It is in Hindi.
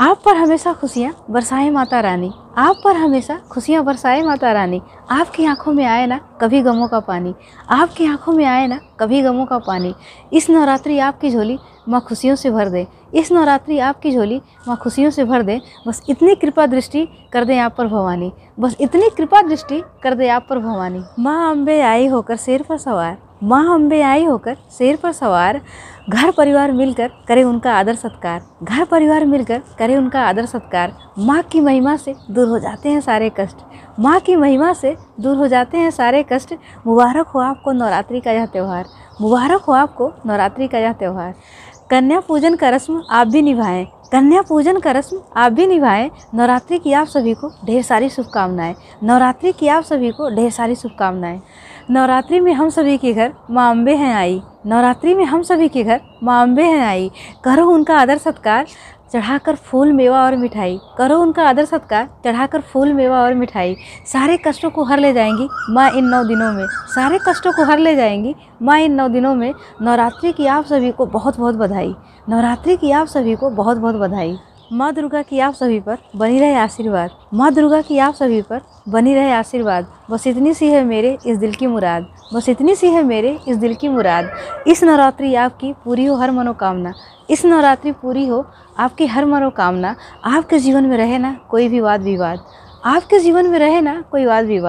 आप पर हमेशा खुशियाँ बरसाए माता रानी। आप पर हमेशा खुशियाँ बरसाए माता रानी। आपकी आँखों में आए ना कभी गमों का पानी। आपकी आँखों में आए ना कभी गमों का पानी। इस नवरात्रि आपकी झोली माँ खुशियों से भर दे। इस नवरात्रि आपकी झोली माँ खुशियों से भर दे। बस इतनी कृपा दृष्टि कर दे आप पर भवानी। बस इतनी कृपा दृष्टि कर दे आप पर भवानी। माँ अम्बे आई होकर शेर पर सवार। माँ अम्बे आई होकर, शेर पर सवार, घर परिवार मिलकर करे उनका आदर सत्कार। घर परिवार मिलकर करे उनका आदर सत्कार। माँ की महिमा से दूर हो जाते हैं सारे कष्ट। माँ की महिमा से दूर हो जाते हैं सारे कष्ट। मुबारक हो आपको नवरात्रि का यह त्यौहार। मुबारक हो आपको नवरात्रि का यह त्यौहार। कन्या पूजन का रस्म आप भी निभाएँ। कन्या पूजन का रस्म आप भी निभाएँ। नवरात्रि की आप सभी को ढेर सारी शुभकामनाएँ। नवरात्रि की आप सभी को ढेर सारी शुभकामनाएँ। नवरात्रि में हम सभी के घर माँ अम्बे हैं आई। नवरात्रि में हम सभी के घर माँ अम्बे हैं आई। करो उनका आदर सत्कार, चढ़ाकर फूल, मेवा और मिठाई। करो उनका आदर सत्कार, चढ़ाकर फूल, मेवा और मिठाई। सारे कष्टों को हर ले जाएँगी माँ इन नौ दिनों में। सारे कष्टों को हर ले जाएँगी माँ इन नौ दिनों में। नवरात्रि की आप सभी को बहुत बहुत बधाई। नवरात्रि की आप सभी को बहुत बहुत बधाई। माँ दुर्गा की आप सभी पर बनी रहे आशीर्वाद। माँ दुर्गा की आप सभी पर बनी रहे आशीर्वाद। बस इतनी सी है मेरे इस दिल की मुराद। बस इतनी सी है मेरे इस दिल की मुराद। इस नवरात्रि आपकी पूरी हो हर मनोकामना। इस नवरात्रि पूरी हो आपकी हर मनोकामना। आपके जीवन में रहे ना कोई भी वाद विवाद आपके जीवन में रहे ना कोई वाद विवाद